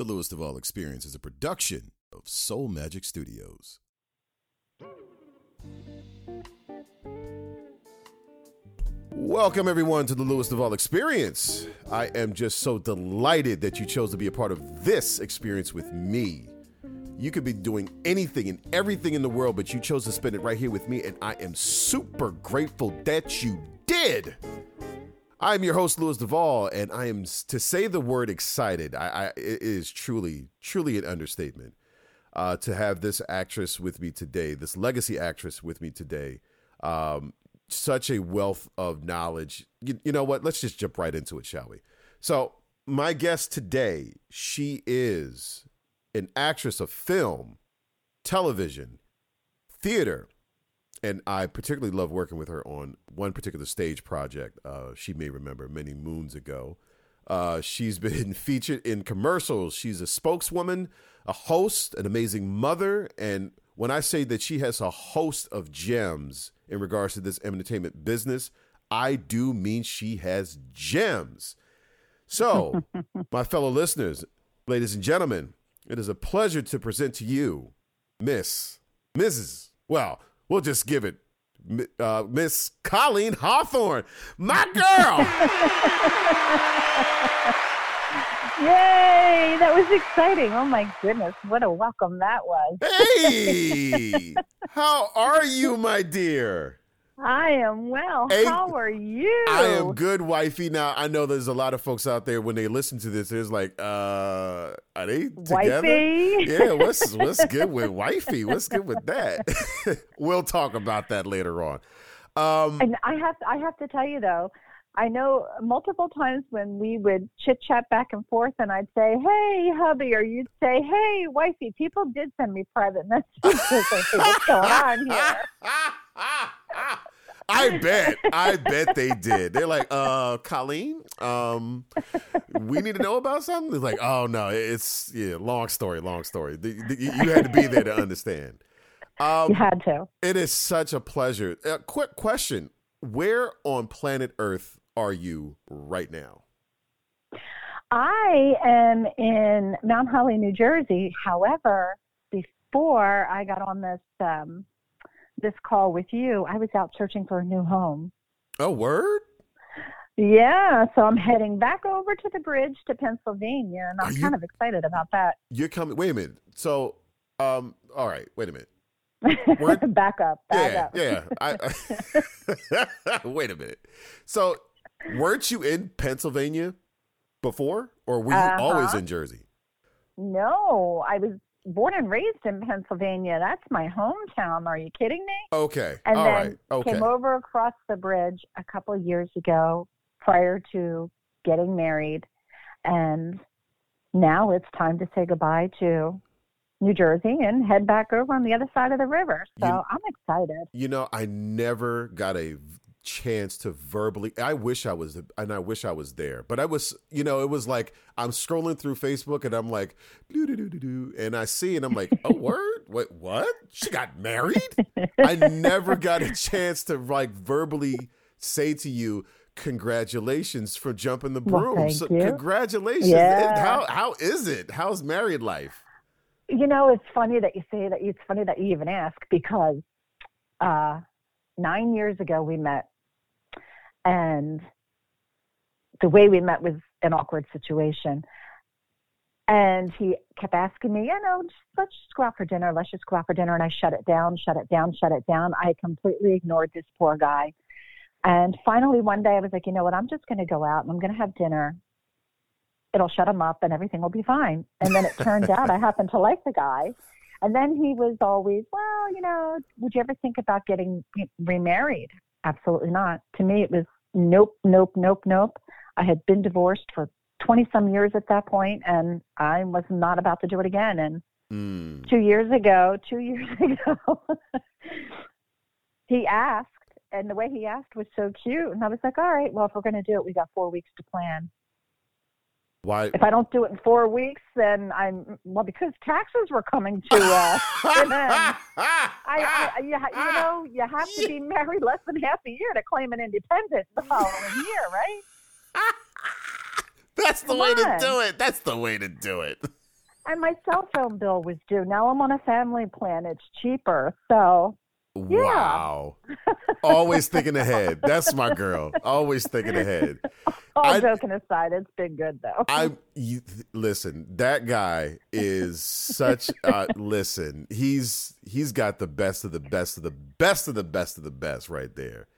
The Louis Duval Experience is a production of Soul Magik Studios. Welcome, everyone, to the Louis Duval Experience. I am just so delighted that you chose to be a part of this experience with me. You could be doing anything and everything in the world, but you chose to spend it right here with me, and I am super grateful that you did. I'm your host, Louis Duval, and I am to say the word excited. I, I it is truly, truly an understatement uh, to have this actress with me today, this legacy actress with me today. Um, such a wealth of knowledge. You, you know what? Let's just jump right into it, shall we? So, my guest today, she is an actress of film, television, theater, and I particularly love working with her on one particular stage project. Uh, she may remember many moons ago. Uh, she's been featured in commercials. She's a spokeswoman, a host, an amazing mother, and when I say that she has a host of gems in regards to this entertainment business, I do mean she has gems. So, my fellow listeners, ladies and gentlemen, it is a pleasure to present to you Miss, Mrs. Well, we'll just give it uh, Miss Colleen Hawthorne, my girl. Yay! That was exciting. Oh my goodness, what a welcome that was. hey, how are you, my dear? I am well. Hey, How are you? I am good, wifey. Now I know there's a lot of folks out there when they listen to this, there's like, uh, are they together? Wifey? Yeah, what's what's good with wifey? What's good with that? we'll talk about that later on. Um, And I have I have to tell you though, I know multiple times when we would chit chat back and forth, and I'd say, "Hey, hubby," or you'd say, "Hey, wifey." People did send me private messages. What's going on here? I bet. I bet they did. They're like, uh, Colleen, um, we need to know about something. It's like, oh no, it's yeah, long story, long story. The- the- You had to be there to understand. Um, You had to. it is such a pleasure. Uh, quick question: Where on planet Earth are you right now? I am in Mount Holly, New Jersey. However, before I got on this um, this call with you, I was out searching for a new home. Oh, word. Yeah, so I'm heading back over to the bridge to Pennsylvania, and I'm you- kind of excited about that. You're coming. Wait a minute. So, um, all right. Wait a minute. What? back up, back yeah, up. yeah. I, I- wait a minute. So, weren't you in Pennsylvania before, or were you Uh-huh. always in Jersey? No, I was born and raised in Pennsylvania. That's my hometown. Are you kidding me? Okay. And all then right. Okay. came over across the bridge a couple of years ago prior to getting married. And now it's time to say goodbye to New Jersey and head back over on the other side of the river. So You- I'm excited. You know, I never got a chance to verbally. I wish I was, and I wish I was there. But I was, you know, it was like I'm scrolling through Facebook and I'm like, doo doo doo doo doo, and I see and I'm like, oh word, wait, what? She got married? I never got a chance to like verbally say to you. Congratulations for jumping the broom. thank so congratulations. Yeah. How how is it? How's married life? You know, it's funny that you say that. It's funny that you even ask because uh, nine years ago we met, and the way we met was an awkward situation. And he kept asking me, you know, let's just go out for dinner. Let's just go out for dinner. And I shut it down, shut it down, shut it down. I completely ignored this poor guy. And finally, one day I was like, you know what? I'm just going to go out and I'm going to have dinner. It'll shut him up and everything will be fine. And then it turned out I happened to like the guy. And then he was always, well, you know, would you ever think about getting remarried? Absolutely not. To me, it was nope, nope, nope, nope. I had been divorced for 20 some years at that point, and I was not about to do it again. And Mm. two years ago, two years ago, he asked, and the way he asked was so cute. And I was like, all right, well, if we're going to do it, we got four weeks to plan. Why? If I don't do it in four weeks, then I'm, well, because taxes were coming to uh, us. and then I, I you, you know, you have to be married less than half a year to claim an independent the following year, right? That's the Come way to do it. That's the way to do it. and my cell phone bill was due. Now I'm on a family plan. It's cheaper. So yeah. Wow. Always thinking ahead. That's my girl. Always thinking ahead. all I- joking aside, it's been good though. I you listen, that guy is such uh listen, he's he's got the best of the best of the best of the best of the best right there.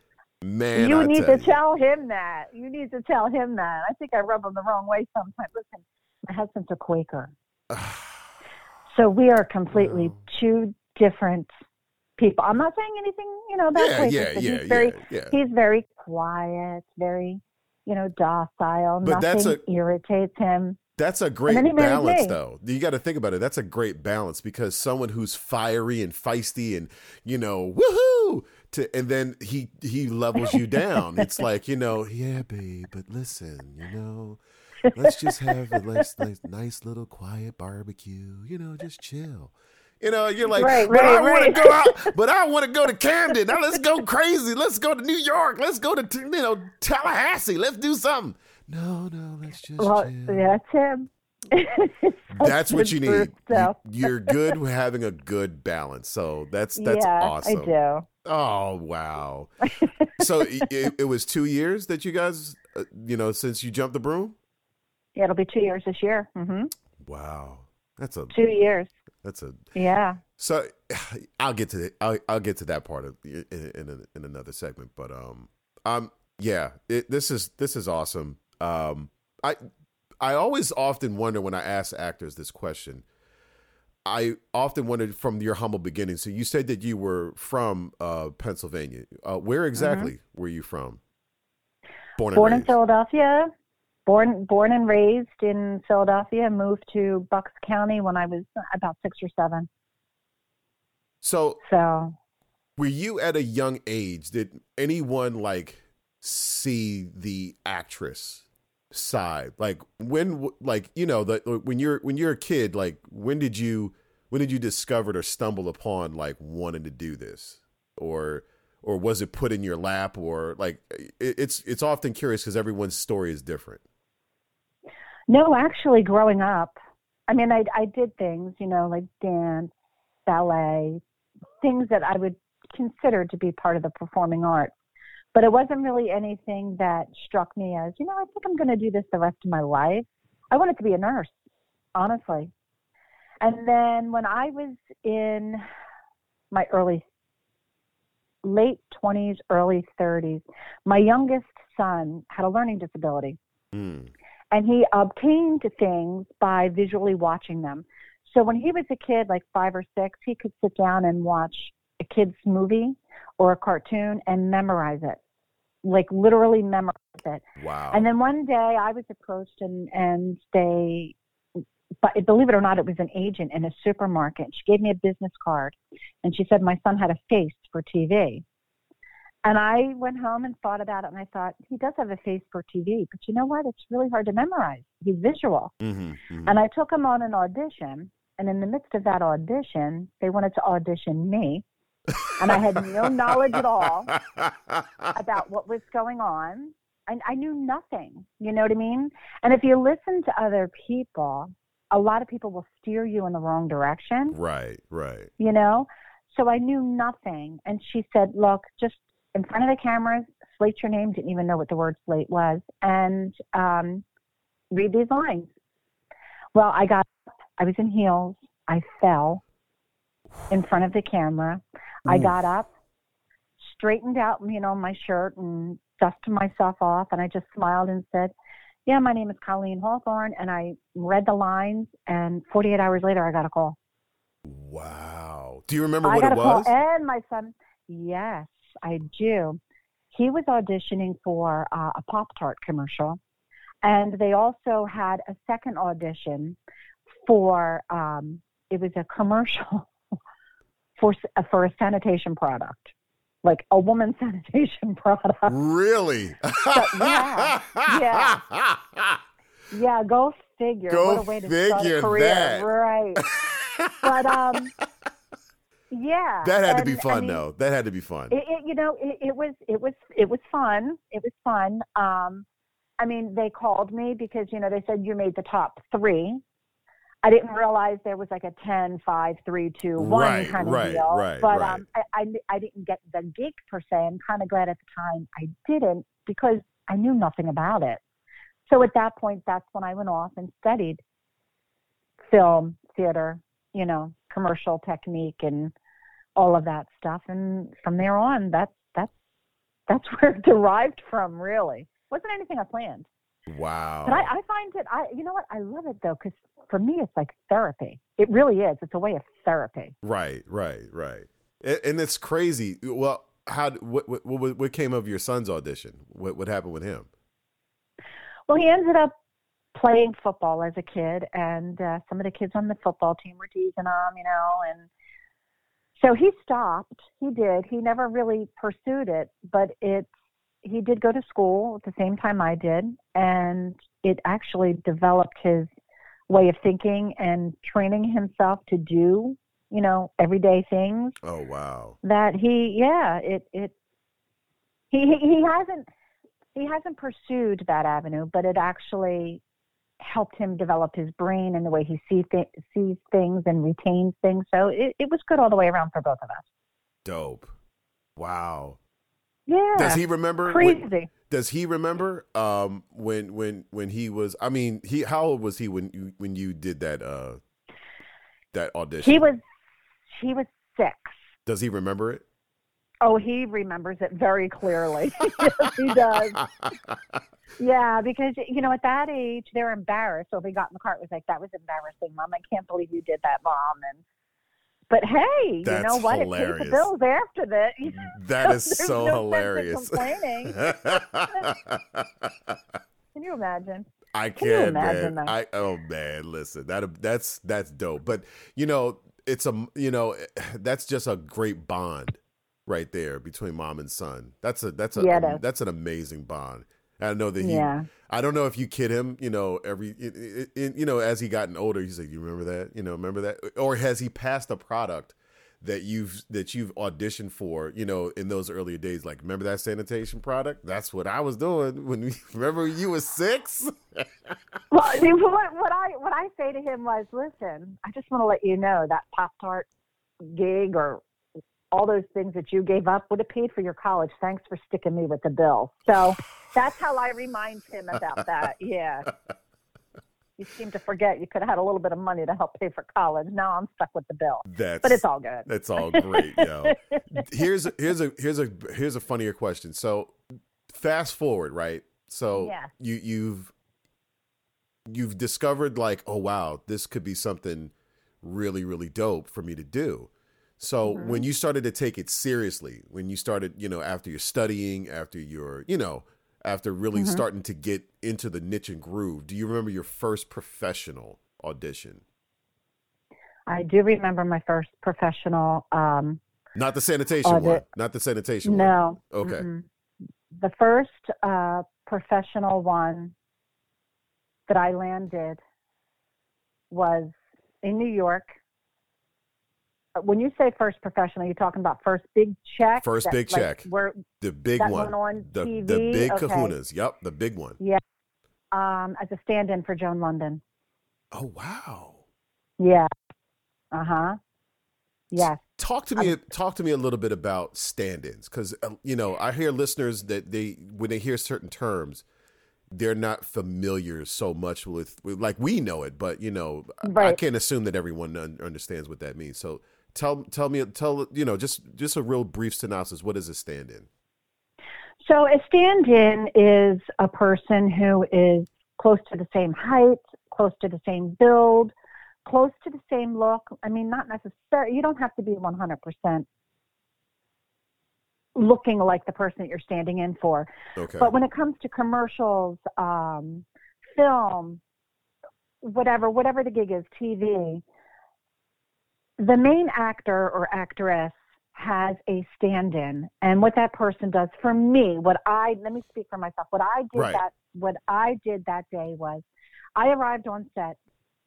Man, you I need to you. tell him that. You need to tell him that. I think I rub him the wrong way sometimes. Listen, my husband's a Quaker. So we are completely Wow. two different people. I'm not saying anything, you know, about yeah, yeah, yeah, he's very yeah, yeah. he's very quiet, very, you know, docile. But that's Nothing irritates him. That's a great then he married balance, though. You got to think about it. That's a great balance because someone who's fiery and feisty and you know, woohoo, to and then he he levels you down. it's like you know, yeah, babe, but listen, you know, let's just have a nice, nice, nice little quiet barbecue. You know, just chill. You know, you're like, Right, but I right, want to go out, but I want to go to Camden. Now let's go crazy. Let's go to New York. Let's go to you know Tallahassee. Let's do something. No, no, let's just Well, chill. that's him. That's what you need. You, are good having a good balance. So that's that's yeah, awesome. I do. Oh wow! so it, it, it was two years that you guys, uh, you know, since you jumped the broom. Yeah, it'll be two years this year. Mm-hmm. Wow, that's a Two years. That's a. Yeah. So I'll get to it. I'll, I'll get to that part of in in, in another segment. But um, um, yeah, it, this is this is awesome. Um, I I always often wonder when I ask actors this question. I often wondered from your humble beginnings. So you said that you were from uh, Pennsylvania. Uh, where exactly were you from? Born born in. Philadelphia. Born born and raised in Philadelphia. Moved to Bucks County when I was about six or seven. So So were you at a young age did anyone like see the actress side like when like you know the when you're when you're a kid like when did you when did you discover or stumble upon like wanting to do this or or was it put in your lap or like it's it's often curious because everyone's story is different no, actually, growing up, I mean, I I did things, you know, like dance, ballet, things that I would consider to be part of the performing arts. But it wasn't really anything that struck me as, you know, I think I'm going to do this the rest of my life. I wanted to be a nurse, honestly. And then when I was in my early, late 20s, early 30s, my youngest son had a learning disability Mm. And he obtained things by visually watching them. So when he was a kid, like five or six, he could sit down and watch a kid's movie or a cartoon and memorize it, like literally memorize it. wow And then one day I was approached and, and they, but believe it or not, it was an agent in a supermarket. She gave me a business card and she said my son had a face for TV. And I went home and thought about it and I thought, he does have a face for TV, but you know what? It's really hard to memorize. He's visual. Mhm, mhm. And I took him on an audition. And in the midst of that audition, they wanted to audition me. And I had no knowledge at all about what was going on. And I knew nothing. You know what I mean? And if you listen to other people, a lot of people will steer you in the wrong direction, right right you know? So I knew nothing. And she said, Look, just in front of the cameras, slate your name, didn't even know what the word slate was, and um, read these lines. Well, I got up, I was in heels, I fell in front of the camera. I got up, straightened out, you know, my shirt and dusted myself off, and I just smiled and said, "Yeah, my name is Colleen Hawthorne," and I read the lines. And 48 hours later, I got a call. wow do you remember I what it was and my son, yes, I do. He was auditioning for uh, a Pop Tart commercial, and they also had a second audition for um, it was a commercial for for a sanitation product, like a woman's sanitation product. Really? yeah, yeah. Yeah, go figure. Go what a way to start figure a career, that. right? But um, yeah, that had to and, be I fun, mean, though. That had to be fun. It, it, you know, it, it was it was it was fun. It was fun. Um, I mean, they called me because you know they said you made the top three. I didn't realize there was like a 10, 5, 3, 2, 1 Right, kind of right, deal. right, but right. Um, I, I, I didn't get the gig per se. I'm kind of glad at the time I didn't because I knew nothing about it. So at that point, that's when I went off and studied film, theater, you know, commercial technique and all of that stuff. And from there on, that's, that's, that's where it derived from, really. Wasn't anything I planned. Wow. But I, I find it, I, you know what? I love it though, because for me, it's like therapy. It really is. It's a way of therapy. Right, right, right. And, and it's crazy. Well, how what, what what what came of your son's audition? What what happened with him? Well, he ended up playing football as a kid, and uh, some of the kids on the football team were teasing him, you know, and so he stopped. He did. He never really pursued it, but it. He did go to school at the same time I did, and it actually developed his way of thinking and training himself to do, you know, everyday things Oh wow. that he yeah it it he he he hasn't he hasn't pursued that avenue but it actually helped him develop his brain and the way he see th- sees things and retains things so it, it was good all the way around for both of us Dope. Wow. yeah Does he remember? when- crazy does he remember um when when when he was? I mean, he how old was he when you when you did that uh that audition? he was he was six Does he remember it? oh he remembers it very clearly yes he does Yeah, because you know, at that age, they're embarrassed. So if we got in the car, it was like, "That was embarrassing, Mom. I can't believe you did that, Mom." And but hey, you That's know what? It hilarious. paid the bills after mm, that. That is There's so no hilarious. complaining. Can you imagine? I Can you can, imagine man. that? I oh man, listen, that that's that's dope. But you know, it's a you know, eh, that's just a great bond right there between mom and son. That's a that's a Yeah, it is. that's an amazing bond. I know that he. Yeah. I don't know if you kid him. You know, every it, it, it- you know as he gotten older, he's like, "You remember that? You know, remember that?" Or has he passed a product that you've that you've auditioned for? You know, in those earlier days, like remember that sanitation product? That's what I was doing when we remember you was six. Well, I mean, what, what I what I say to him was, "Listen, I just want to let you know that Pop Tart gig or all those things that you gave up would have paid for your college. Thanks for sticking me with the bill." So that's how I remind him about that. Yeah. You seem to forget you could have had a little bit of money to help pay for college. Now I'm stuck with the bill. That's But it's all good. That's all great, yo. here's a, here's a here's a here's a funnier question. So, fast forward, right? So Yeah. you you've you've discovered like, oh wow, this could be something really really dope for me to do. So Mhm. when you started to take it seriously, when you started, you know, after you're studying, after you're, you know, after really Mhm. starting to get into the niche and groove, do you remember your first professional audition? I do remember my first professional. Um, Not the sanitation Audit. one. Not the sanitation one. no. Okay. mm-mm. The first uh, professional one that I landed was in New York. Uh, When you say first professional, you're talking about first big check. First that, big like, check. Where The big that one. on the TV. the big okay. kahunas. Yep, the big one. Yeah. Um, as a stand-in for Joan London. Oh wow. Yeah. Uh huh. Yes. Talk to me talk to me a little bit about stand-ins cuz you know, I hear listeners that they when they hear certain terms they're not familiar so much with, with like we know it, but you know, I- I can't assume that everyone un- understands what that means. So tell tell me tell you know, just just a real brief synopsis. What is a stand-in? So a stand-in is a person who is close to the same height, close to the same build, close to the same look. I mean, not necessarily. You don't have to be 100% looking like the person that you're standing in for. Okay. But when it comes to commercials, um, film, whatever, whatever the gig is, TV, the main actor or actress has a stand-in, and what that person does for me, what I let me speak for myself. What I did Right. that, what I did that day was, I arrived on set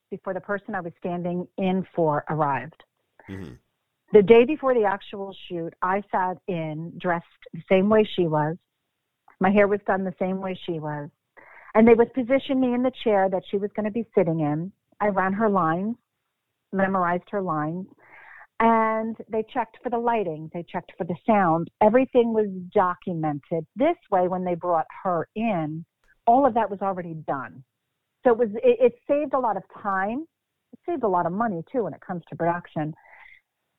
before the person I was standing in for arrived. Mhm. The day before the actual shoot, I sat in dressed the same way she was. My hair was done the same way she was. And they would position me in the chair that she was going to be sitting in. I ran her lines, memorized her lines, and they checked for the lighting, they checked for the sound. Everything was documented. This way, when they brought her in, all of that was already done. So it was it, it saved a lot of time. It saved a lot of money too when it comes to production.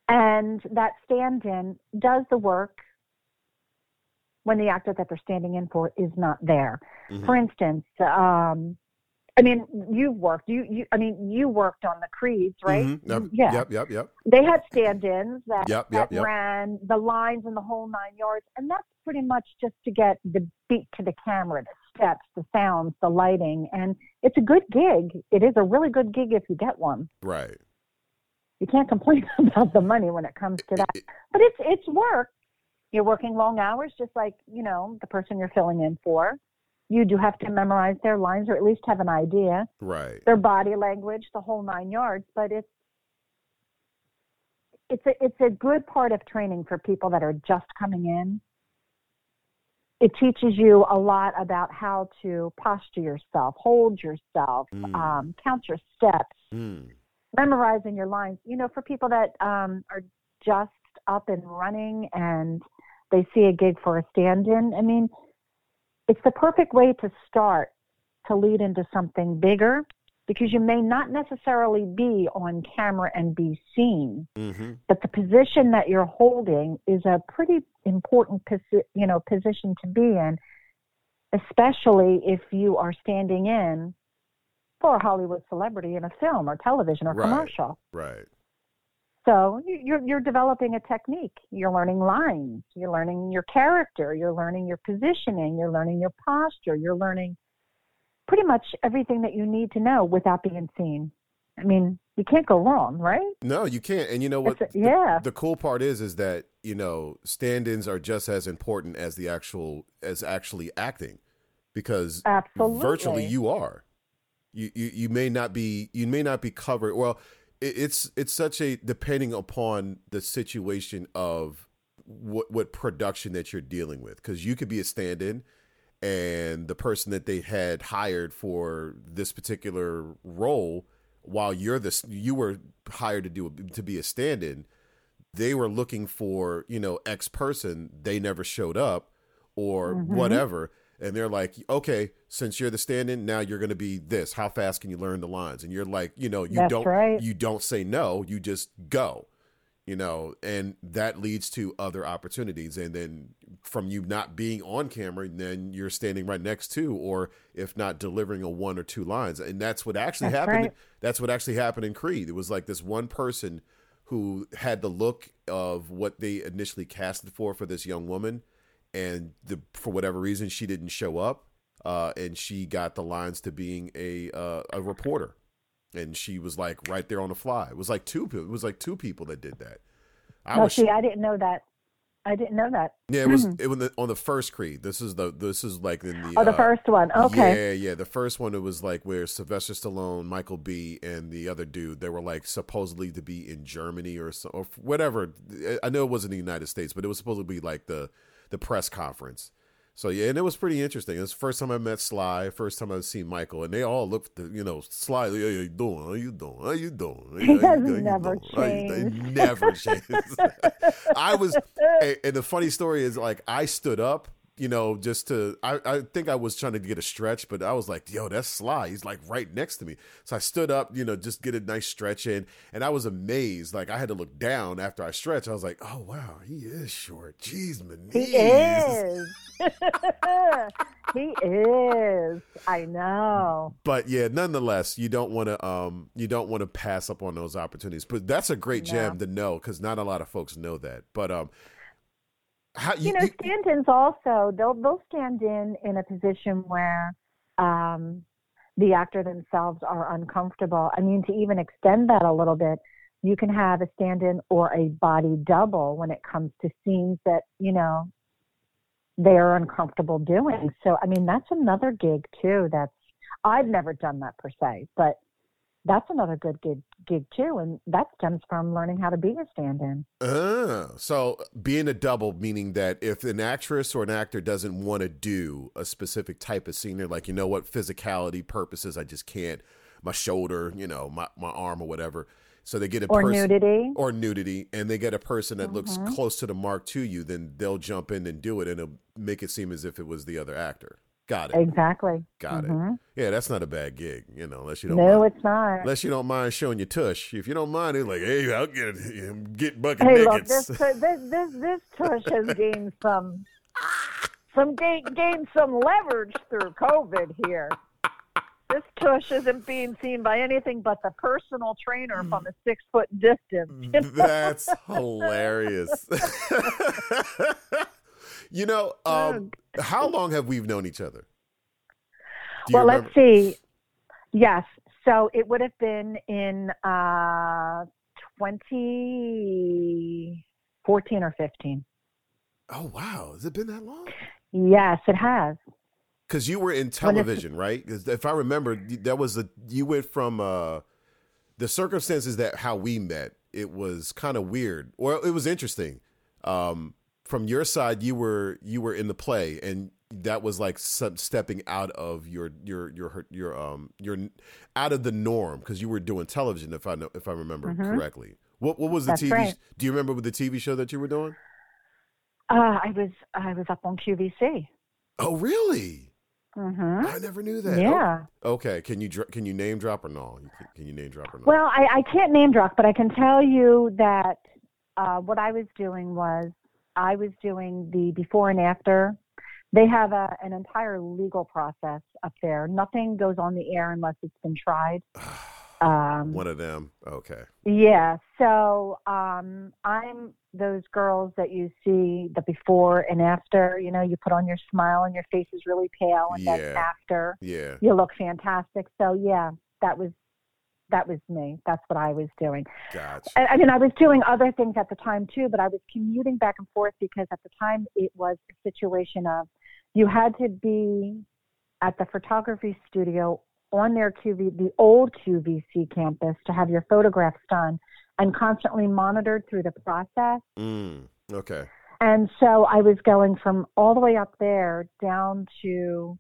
And that stand-in does the work when the actor that they're standing in for is not there. Mhm. For instance, um, I mean, you've worked. You, you, I mean, you worked on the creeds, right? Mhm. Yep, Yeah. Yep. Yep. Yep. They had stand-ins that, Yep, that yep, yep. ran the lines and the whole nine yards, and that's pretty much just to get the beat to the camera, the steps, the sounds, the lighting, and it's a good gig. It is a really good gig if you get one. Right. You can't complain about the money when it comes to that, but it's it's work. You're working long hours, just like you know the person you're filling in for. You do have to memorize their lines, or at least have an idea, Right. their body language, the whole nine yards. But it's it's a it's a good part of training for people that are just coming in. It teaches you a lot about how to posture yourself, hold yourself, Mm. um, count your steps, Mm. memorizing your lines. You know, for people that um, are just up and running and they see a gig for a stand-in, I mean, it's the perfect way to start to lead into something bigger because you may not necessarily be on camera and be seen, mm-hmm. but the position that you're holding is a pretty important posi- you know position to be in, especially if you are standing in for a Hollywood celebrity in a film or television or Right. commercial. Right. So you- you're you're developing a technique. You're learning lines. You're learning your character. You're learning your positioning. You're learning your posture. You're learning pretty much everything that you need to know without being seen. I mean, you can't go wrong, right? No, you can't. And you know what? A- yeah. The, cool part is, is that you know, stand-ins are just as important as the actual as actually acting, because Absolutely. virtually you are. You, you you may not be you may not be covered. Well, it's it's such a depending upon the situation of what what production that you're dealing with, because you could be a stand-in, and the person that they had hired for this particular role, while you're this you were hired to do to be a stand-in, they were looking for you know X person, they never showed up, or Mhm. whatever, and they're like, okay, since you're the stand-in, now you're going to be this. How fast can you learn the lines? And you're like, you know, you That's don't right. you don't say no, you just go you know, and that leads to other opportunities. And then from you not being on camera, then you're standing right next to, or if not delivering a one or two lines. And that's what actually That's happened. right. That's what actually happened in Creed. It was like this one person who had the look of what they initially casted for for this young woman, and the, for whatever reason she didn't show up, uh, and she got the lines to being a uh, a reporter and she was like right there on the fly. It was like two. people. It was like two people that did that. I no, was see, I didn't know that. I didn't know that. yeah. It was it was the, on the first Creed. This is the this is like in the Oh, the uh, first one. Okay. Yeah, yeah. The first one it was like where Sylvester Stallone, Michael B, and the other dude they were like supposedly to be in Germany or so, or whatever. I know it wasn't the United States, but it was supposed to be like the the press conference. So yeah, and it was pretty interesting. It was the first time I met Sly, first time I've seen Michael, and they all looked, you know, Sly. Hey, how you doing? How you doing? How you doing? How you- how you never doing? How you- They changed. never changed. I was, and the funny story is like I stood up, you know, just to. I, I think I was trying to get a stretch, but I was like, "Yo, that's Sly. He's like right next to me." So I stood up, you know, just get a nice stretch in, and I was amazed. Like I had to look down after I stretched. I was like, "Oh wow, he is short. Jeez, man. He is. he is. I know. But yeah, nonetheless, you don't want to um you don't want to pass up on those opportunities. But that's a great No. gem to know because not a lot of folks know that. But um, how you, You know, stand-ins also they'll they'll stand in in a position where um, the actor themselves are uncomfortable. I mean, to even extend that a little bit, you can have a stand-in or a body double when it comes to scenes that you know they are uncomfortable doing. So, I mean, that's another gig too. That's I've never done that per se, but that's another good gig, gig too, and that stems from learning how to be a stand-in. Ah, so being a double meaning that if an actress or an actor doesn't want to do a specific type of scene, they're like, you know what, physicality purposes, I just can't. my shoulder, you know, my my arm or whatever. So they get a or person nudity. or nudity, and they get a person that looks Mhm. close to the mark to you, then they'll jump in and do it, and it'll make it seem as if it was the other actor. Got it. Exactly. Got it. Mhm. Yeah, that's not a bad gig, you know, unless you don't. No, mind. it's not. Unless you don't mind showing your tush. If you don't mind, it's like, hey, I'll get it. Get bucket Hey, look, this this this this tush has gained some some gain, gained some leverage through COVID here. This tush isn't being seen by anything but the personal trainer from a six foot distance. you know? That's hilarious. you know, um, how long have we known each other? Well, remember? let's see. Yes, so it would have been in uh, 2014 or 15. Oh wow, has it been that long? Yes, it has. Because you were in television, right? if I remember, that was a you went from uh, the circumstances that how we met. It was kind of weird, or it was interesting. Um, from your side, you were you were in the play, and that was like stepping out of your your your your um your out of the norm because you were doing television. If I know if I remember Mhm. correctly, what what was the That's TV? right. Do you remember with the TV show that you were doing? Uh, I was I was up on QVC. Oh, really? hmm I never knew that. Yeah. Okay, can you can you name drop or no? Can, can you name drop or no? Well, I, I can't name drop, but I can tell you that uh, what I was doing was I was doing the before and after. They have a, an entire legal process up there. Nothing goes on the air unless it's been tried. Um, One of them. Okay. yeah. So um, I'm those girls that you see the before and after. You know, you put on your smile and your face is really pale, and then after Yeah. you look fantastic. So yeah, that was that was me. That's what I was doing. Gotcha. I, I mean, I was doing other things at the time too, but I was commuting back and forth because at the time it was a situation of you had to be at the photography studio on their QV, the old QVC campus to have your photographs done and constantly monitored through the process. Mm, okay. And so I was going from all the way up there down to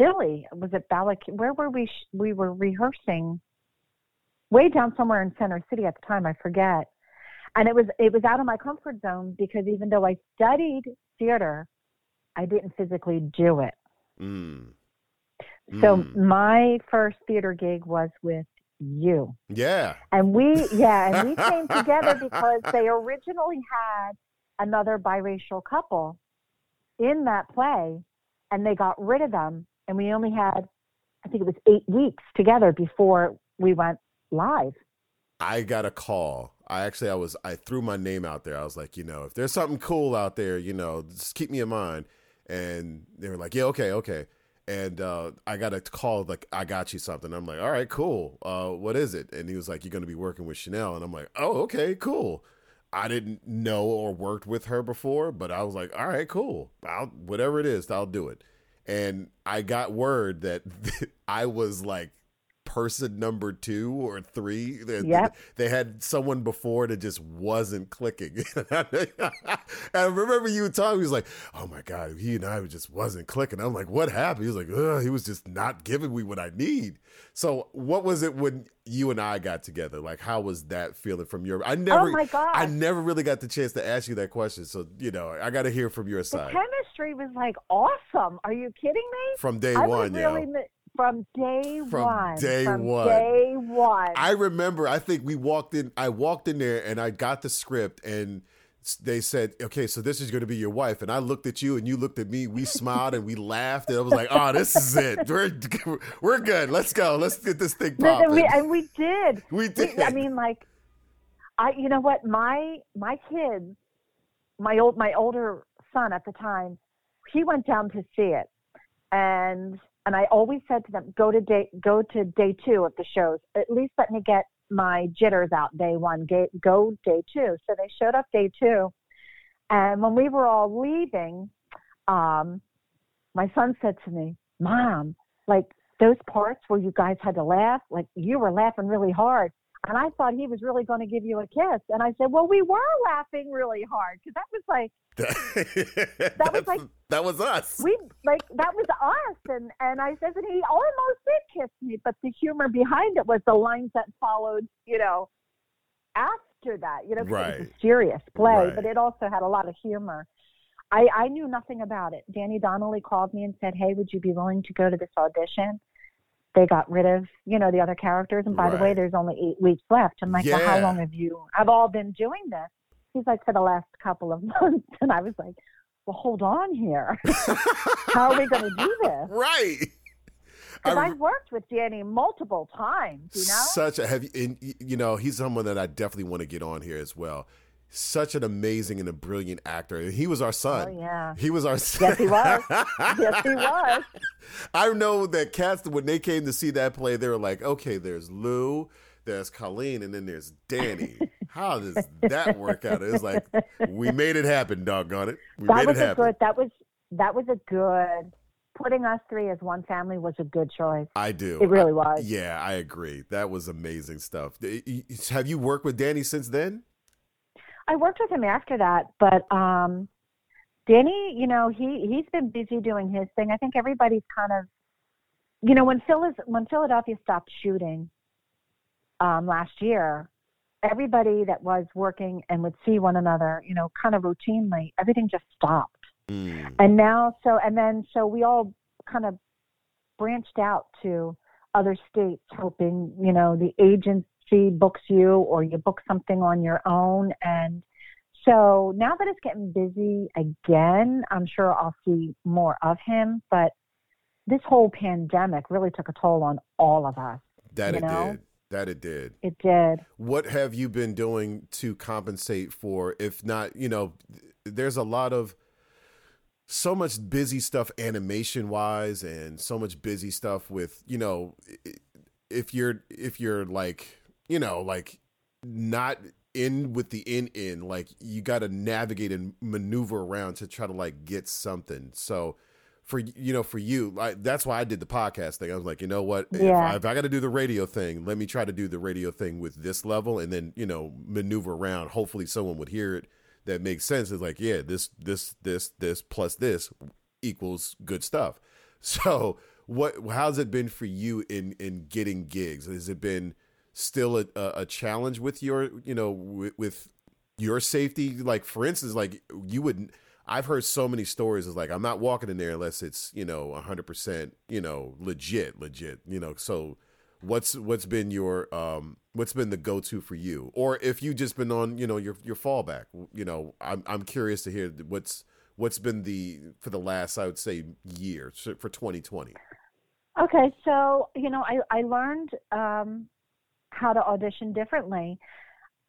Philly. Was it Ballack? Where were we? sh- We were rehearsing way down somewhere in Center City at the time. I forget. And it was it was out of my comfort zone because even though I studied theater, I didn't physically do it. Mm. So Mm. my first theater gig was with you. Yeah. And we, yeah, and we came together because they originally had another biracial couple in that play, and they got rid of them. And we only had, I think it was eight weeks together before we went live. I got a call. I actually I was I threw my name out there. I was like, you know, if there's something cool out there, you know, just keep me in mind. And they were like, yeah, okay, okay. And uh, I got a call like, I got you something. I'm like, all right, cool. Uh, what is it? And he was like, you're going to be working with Chanel. And I'm like, oh, okay, cool. I didn't know or worked with her before, but I was like, all right, cool. I'll, whatever it is, I'll do it. And I got word that I was like person number two or three. They, Yep. they had someone before that just wasn't clicking. I remember you talking. He was like, "Oh my god, he and I just wasn't clicking." I'm like, "What happened?" He was like, Ugh, "He was just not giving me what I need." So, what was it when you and I got together? Like, how was that feeling from your? I oh never, oh my God. I never really got the chance to ask you that question. So, you know, I got to hear from your the side chemistry was like awesome. Are you kidding me? from day I one. was yeah. mi- from day From one. day from one. Day one. I remember. I think we walked in. I walked in there and I got the script and they said, "Okay, so this is going to be your wife." And I looked at you and you looked at me. We smiled and we laughed and I was like, "Oh, this is it. We're we're good. Let's go. Let's get this thing popping." we, and we did. We We- did. I mean, like, I, you know what? My my kids, my old my older son at the time, he went down to see it, and and I always said to them, go to day go to day two of the shows. At least let me get my jitters out day one. Go day two. So they showed up day two, and when we were all leaving, um, my son said to me, "Mom, like." Those parts where you guys had to laugh, like you were laughing really hard. And I thought he was really going to give you a kiss. And I said, well, we were laughing really hard because that was like, that was like- that was us. we like that was us. And and I said, and he almost did kiss me, but the humor behind it was the lines that followed, you know, after that. You know, 'cause it was a serious play, Right. but it also had a lot of humor. I, I knew nothing about it. Danny Donnelly called me and said, "Hey, would you be willing to go to this audition?" They got rid of, you know, the other characters, and by the way, there's only eight weeks left. I'm like, "Well, how long have you I've all been doing this?" He's like, "For the last couple of months," and I was like, "Well, hold on here. how are we going to do this?" right. Because I've worked with Danny multiple times, you know. Such a heavy, and, you know, he's someone that I definitely want to get on here as well. Such an amazing and a brilliant actor. He was our son. oh yeah. He was our son. Yes, he was. Yes, he was. I know that cats when they came to see that play, they were like, okay, there's Lou, there's Colleen, and then there's Danny. How does that work out? It's like we made it happen, doggone it. We that made was it a good. That was that was a good. Putting us three as one family was a good choice. I do. It really I- was. yeah, I agree. That was amazing stuff. Have you worked with Danny since then? I worked with him after that, but um, Danny, you know, he he's been busy doing his thing. I think everybody's kind of, you know, when Phil is when Philadelphia stopped shooting um, last year, everybody that was working and would see one another, you know, kind of routinely, everything just stopped. Mm. And now, so and then, so we all kind of branched out to other states, hoping you know the agency books you or you book something on your own. And so now that it's getting busy again, I'm sure I'll see more of him. But this whole pandemic really took a toll on all of us. That it know? did. That it did. It did. What have you been doing to compensate for, if not, you know, there's a lot of so much busy stuff animation wise and so much busy stuff with, you know, if you're, if you're like, you know, like not in with the in in, like you got to navigate and maneuver around to try to like get something. So, for you know, for you, like that's why I did the podcast thing. I was like, you know what, if Yeah. I, if I got to do the radio thing, let me try to do the radio thing with this level, and then you know, maneuver around. Hopefully, someone would hear it that makes sense. It's like, yeah, this, this, this, this plus this equals good stuff. So, what? How's it been for you in in getting gigs? Has it been still a, a, challenge with your, you know, with, with your safety? Like, for instance, like you would. I've heard so many stories. It's like I'm not walking in there unless it's you know 100 percent you know legit, legit. You know, so what's what's been your um what's been the go to for you, or if you've just been on you know your your fallback. You know, I'm I'm curious to hear what's what's been the for the last I would say year for 2020. Okay, so you know, I I learned um, how to audition differently.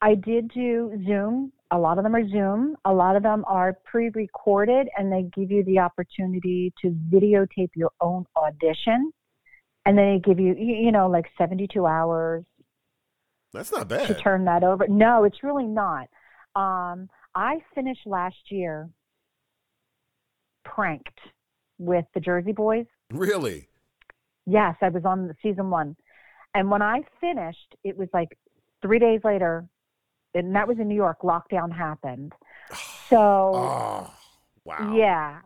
I did do Zoom. A lot of them are Zoom. A lot of them are pre-recorded, and they give you the opportunity to videotape your own audition, and then they give you, you you know, like 72 hours That's not bad. to turn that over. No, it's really not. Um, I finished last year pranked with the Jersey Boys. Really? Yes, I was on season one. And when I finished, it was like three days later, and that was in New York, lockdown happened. So, Oh, wow. yeah,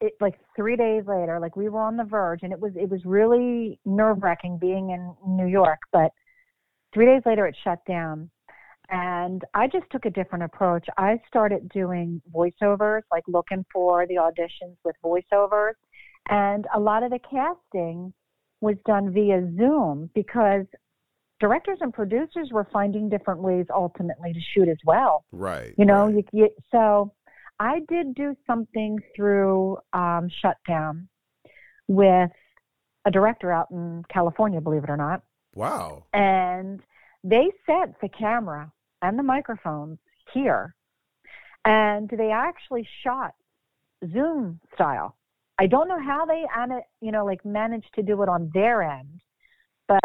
it like three days later, like we were on the verge, and it was it was really nerve wracking being in New York. But three days later, it shut down, and I just took a different approach. I started doing voiceovers, like looking for the auditions with voiceovers, and a lot of the casting was done via Zoom because directors and producers were finding different ways ultimately to shoot as well. Right. You know, right. you, you, so I did do something through um, Shutdown with a director out in California, believe it or not. Wow. And they set the camera and the microphones here. And they actually shot Zoom style. I don't know how they, you know, like managed to do it on their end, but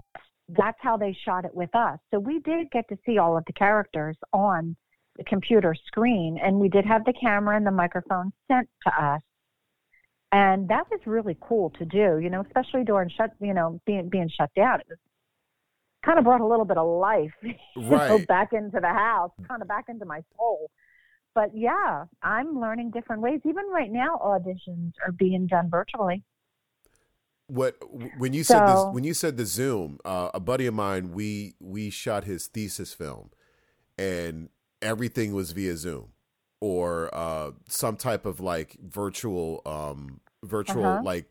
that's how they shot it with us. So we did get to see all of the characters on the computer screen, and we did have the camera and the microphone sent to us. And that was really cool to do, you know, especially during shut, you know, being being shut down. It was kind of brought a little bit of life right. know, back into the house, kind of back into my soul. But yeah, I'm learning different ways. Even right now, auditions are being done virtually. What when you said this, when you said the Zoom, uh, a buddy of mine, we we shot his thesis film, and everything was via Zoom or uh, some type of like virtual um, virtual Uh-huh. like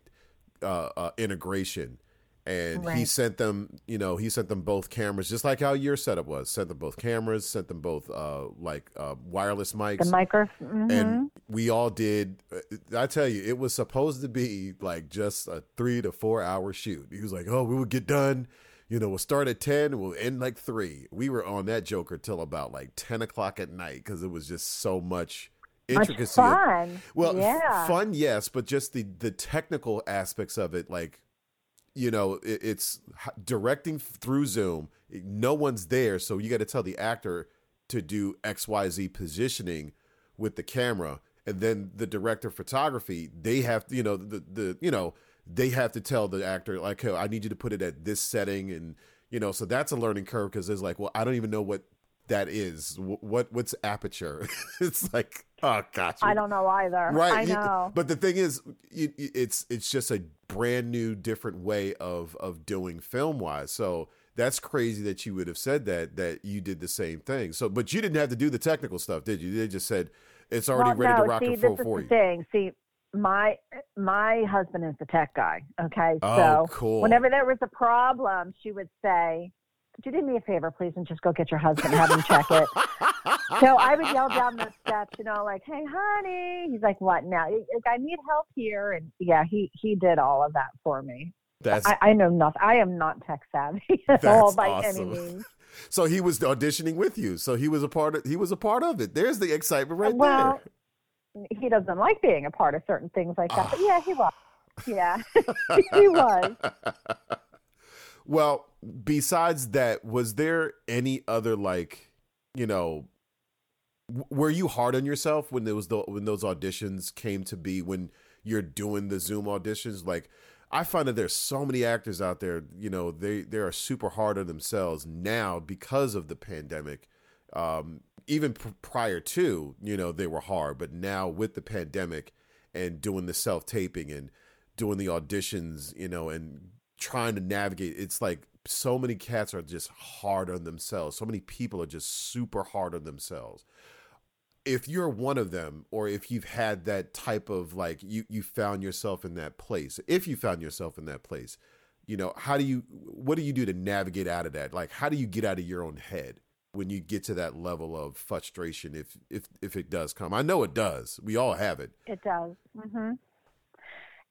uh, uh, integration. And he sent them, you know, he sent them both cameras, just like how your setup was. Sent them both cameras, sent them both uh, like uh, wireless mics The microphone. and we all did i tell you it was supposed to be like just a three to four hour shoot he was like oh we would get done you know we'll start at 10 and we'll end like 3 we were on that joker till about like 10 o'clock at night because it was just so much Much intricacy fun. well f- yeah. fun yes but just the the technical aspects of it like you know it, it's directing through zoom. No one's there so you got to tell the actor to do xyz positioning with the camera. And then the director of photography they have you know the the you know they have to tell the actor like oh, i need you to put it at this setting and you know so that's a learning curve because it's like well i don't even know what that is. What what's aperture? It's like oh gosh I don't know either. right I know. but the thing is you- it's it's just a brand new different way of of doing film wise so that's crazy that you would have said that that you did the same thing. So but you didn't have to do the technical stuff did you? They just said it's already well, ready no, to rock see, and roll for the you. thing. See, my my husband is the tech guy. Okay, oh so cool. whenever there was a problem, she would say, "Could you do me a favor, please, and just go get your husband, and have him check it." So I would yell down the steps, you know, like, "Hey, honey." He's like, "What now? Like, I need help here." And yeah, he he did all of that for me. that's I, I know nothing. I am not tech savvy at all by awesome. any means. so he was auditioning with you so he was a part of he was a part of it there's the excitement right well, he doesn't like being a part of certain things like that. But ah. yeah, he was. Yeah, he was. Well besides that was there any other like you know were you hard on yourself when there was the when those auditions came to be when you're doing the zoom auditions? Like i find that there's so many actors out there you know they they are super hard on themselves now because of the pandemic. Um even pr- prior to you know they were hard but now with the pandemic and doing the self taping and doing the auditions you know and trying to navigate it's like so many cats are just hard on themselves. So many people are just super hard on themselves. If you're one of them or if you've had that type of like you you found yourself in that place if you found yourself in that place you know how do you what do you do to navigate out of that? Like how do you get out of your own head when you get to that level of frustration if if if it does come? I know it does. We all have it. It does. hmm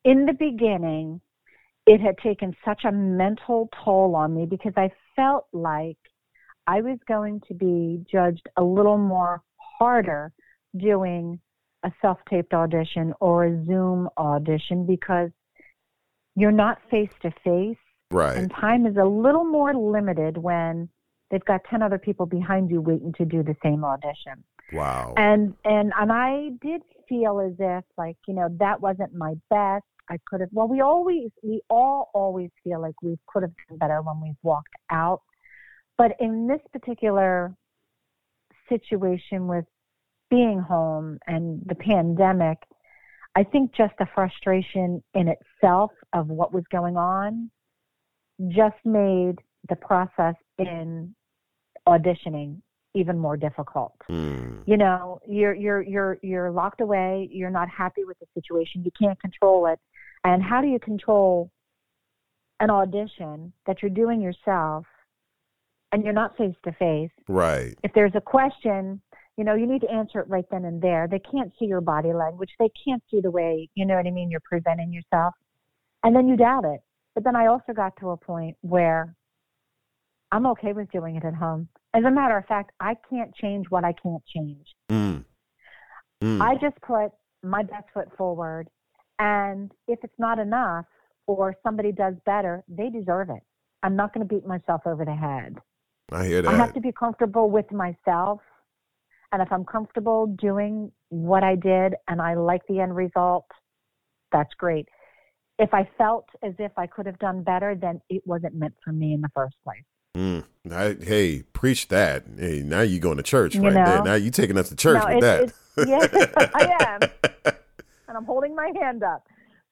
In the beginning, it had taken such a mental toll on me because I felt like I was going to be judged a little more harder doing a self taped audition or a Zoom audition because you're not face to face right. And time is a little more limited when they've got 10 other people behind you waiting to do the same audition. Wow. And and and I did feel as if like you know that wasn't my best. I could have. Well, we always we all always feel like we could have done better when we've walked out, but in this particular situation with being home and the pandemic, I think just the frustration in itself of what was going on just made the process in auditioning even more difficult Mm. you know you're you're you're you're locked away you're not happy with the situation you can't control it and how do you control an audition that you're doing yourself and you're not face to face? Right. If there's a question you know you need to answer it right then and there. They can't see your body language. They can't see the way you know what i mean you're presenting yourself. And then you doubt it. But then i also got to a point where i'm okay with doing it at home. As a matter of fact i can't change what i can't change. Mm. Mm. I just put my best foot forward. And if it's not enough or somebody does better, they deserve it. I'm not going to beat myself over the head. I hear that I have to be comfortable with myself. And if I'm comfortable doing what I did and I like the end result, that's great. If I felt as if I could have done better, then it wasn't meant for me in the first place. Mm. I, hey, preach that. Hey, now you're going to church You right there. Now you're taking us to church No, with that. it's, yeah, I am, and I'm holding my hand up.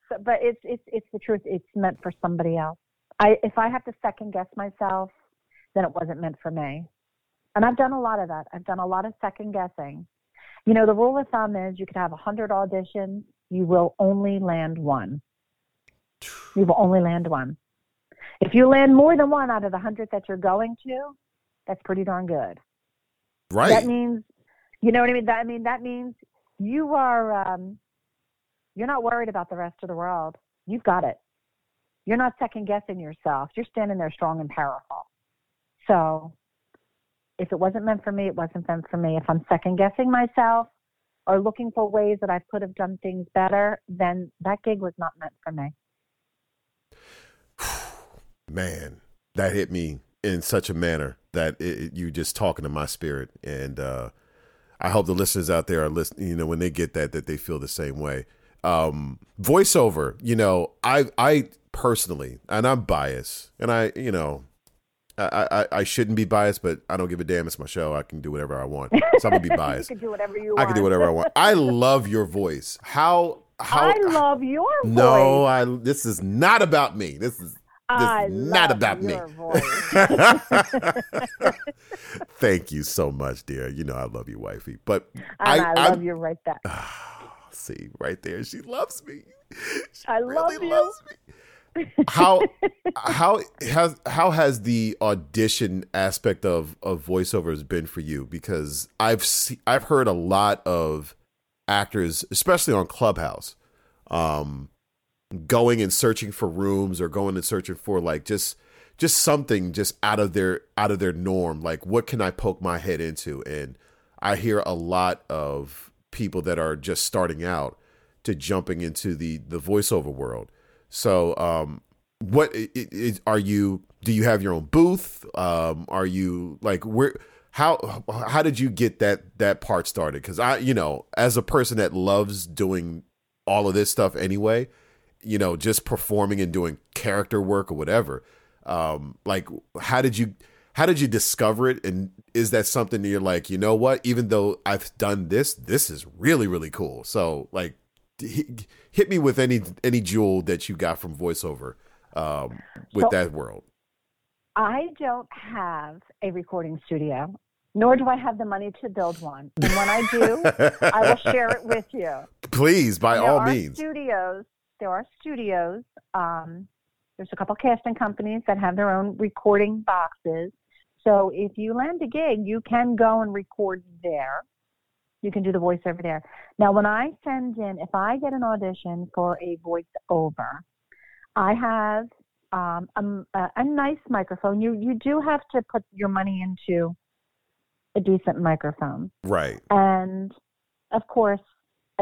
So, but it's it's it's the truth. It's meant for somebody else. I if I have to second guess myself, then it wasn't meant for me. And I've done a lot of that. I've done a lot of second guessing. You know, the rule of thumb is you could have a hundred auditions, you will only land one. You will only land one. If you land more than one out of the hundred that you're going to, that's pretty darn good. right. That means, you know what I mean. That I mean that means you are um, you're not worried about the rest of the world. You've got it. You're not second guessing yourself. You're standing there strong and powerful. So, if it wasn't meant for me, it wasn't meant for me. If I'm second guessing myself or looking for ways that I could have done things better, then that gig was not meant for me. man, that hit me in such a manner that it, you just talking to my spirit, and uh, I hope the listeners out there are listening. You know, when they get that, that they feel the same way. Um, voiceover, you know, I I personally, and I'm biased, and I, you know. I, I, I shouldn't be biased, but I don't give a damn. It's my show. I can do whatever I want. So I'm gonna be biased. you can do whatever you want. I can do whatever I want. I love your voice. How how I love your voice. no, I this is not about me. This is I not about me. voice. Thank you so much, dear. You know I love you, wifey. But I- I, I'm- love you right back. see right there, she loves me. She I love really you. loves me. How how has how has the audition aspect of of voiceovers been for you? Because I've see, I've heard a lot of actors, especially on Clubhouse, um, going and searching for rooms or going and searching for like just just something just out of their out of their norm like what can i poke my head into and i hear a lot of people that are just starting out to jumping into the the voiceover world. So um what i- i- is, are you do you have your own booth? Um are you like where how how did you get that that part started? Because i you know as a person that loves doing all of this stuff anyway you know just performing and doing character work or whatever um like how did you how did you discover it and is that something that you're like you know what even though i've done this this is really really cool so like hit, me with any any jewel that you got from voiceover um with So- that world I don't have a recording studio, nor do I have the money to build one. And when I do, I will share it with you. please by there all are means studios. There are studios. Um, there's a couple casting companies that have their own recording boxes. So if you land a gig, you can go and record there. You can do the voiceover there. Now, when I send in, if I get an audition for a voiceover, I have um, a, a nice microphone. You you do have to put your money into a decent microphone right and of course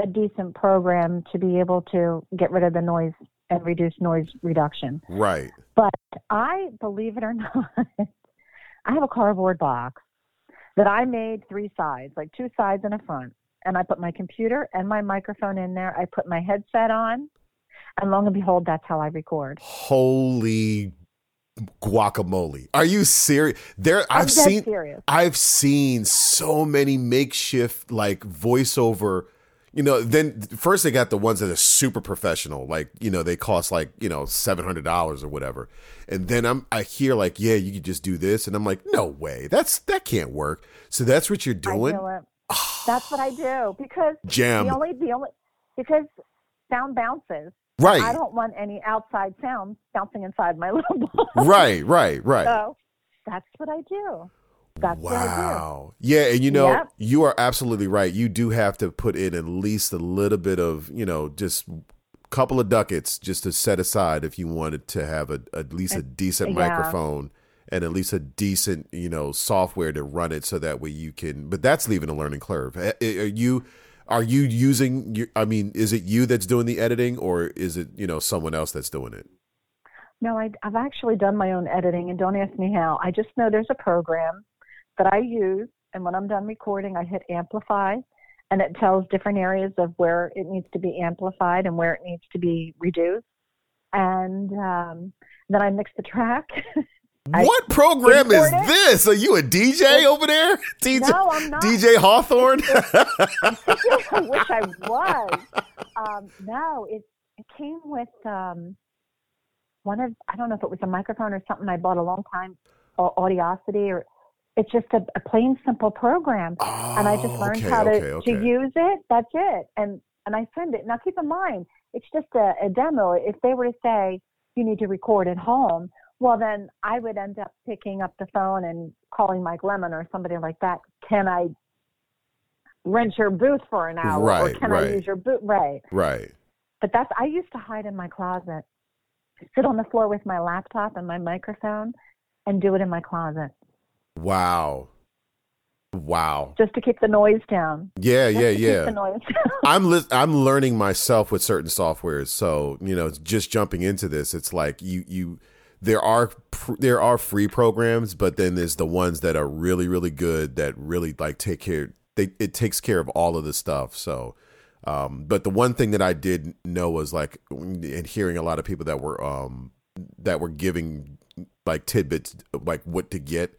a decent program to be able to get rid of the noise and reduce noise reduction. right But I believe it or not, I have a cardboard box that I made three sides, like two sides and a front. And I put my computer and my microphone in there. I put my headset on, and long and behold, that's how I record. holy guacamole are you serious there I'm i've seen serious. I've seen so many makeshift like voiceover. You know, then first they got the ones that are super professional, like you know they cost like you know seven hundred dollars or whatever, and then I'm I hear like yeah you could just do this, and I'm like no way that's that can't work. So that's what you're doing. That's what I do because Jam the only the only because sound bounces. Right. I don't want any outside sound bouncing inside my little box. right, right, right. So that's what I do. That's what I do. Wow. Yeah, and you know, Yep. you are absolutely right. You do have to put in at least a little bit of, you know, just a couple of ducats just to set aside if you wanted to have a at least a decent yeah. microphone and at least a decent, you know, software to run it so that way you can but that's leaving a learning curve. Are you are you using your, I mean, is it you that's doing the editing or is it, you know, someone else that's doing it? No, I, I've actually done my own editing, and don't ask me how. I just know there's a program that I use, and when I'm done recording, I hit amplify, and it tells different areas of where it needs to be amplified and where it needs to be reduced. And um, then I mix the track, What program is this? Are you a DJ over there? DJ, no, I'm not. DJ Hawthorne? I wish I was. Um, no, it, it came with um, one of, I don't know if it was a microphone or something I bought a long time, or Audacity, or it's just a, a plain simple program. Oh, and I just oh, learned okay, how to, okay, okay. to use it. That's it. And, and I send it. Now keep in mind, it's just a, a demo. If they were to say, you need to record at home, well, then I would end up picking up the phone and calling Mike Lemon or somebody like that. Can I rent your booth for an hour? Right, or can right. I use your booth? Right. Right. But that's, I used to hide in my closet, sit on the floor with my laptop and my microphone and do it in my closet. Wow. Wow. Just to keep the noise down. Yeah, Just yeah, yeah. the noise I'm li- I'm learning myself with certain softwares. So you know, just jumping into this, it's like you you there are pr- there are free programs, but then there's the ones that are really really good that really like take care. They it takes care of all of the stuff. So, um, but the one thing that I did know was like and hearing a lot of people that were um that were giving like tidbits like what to get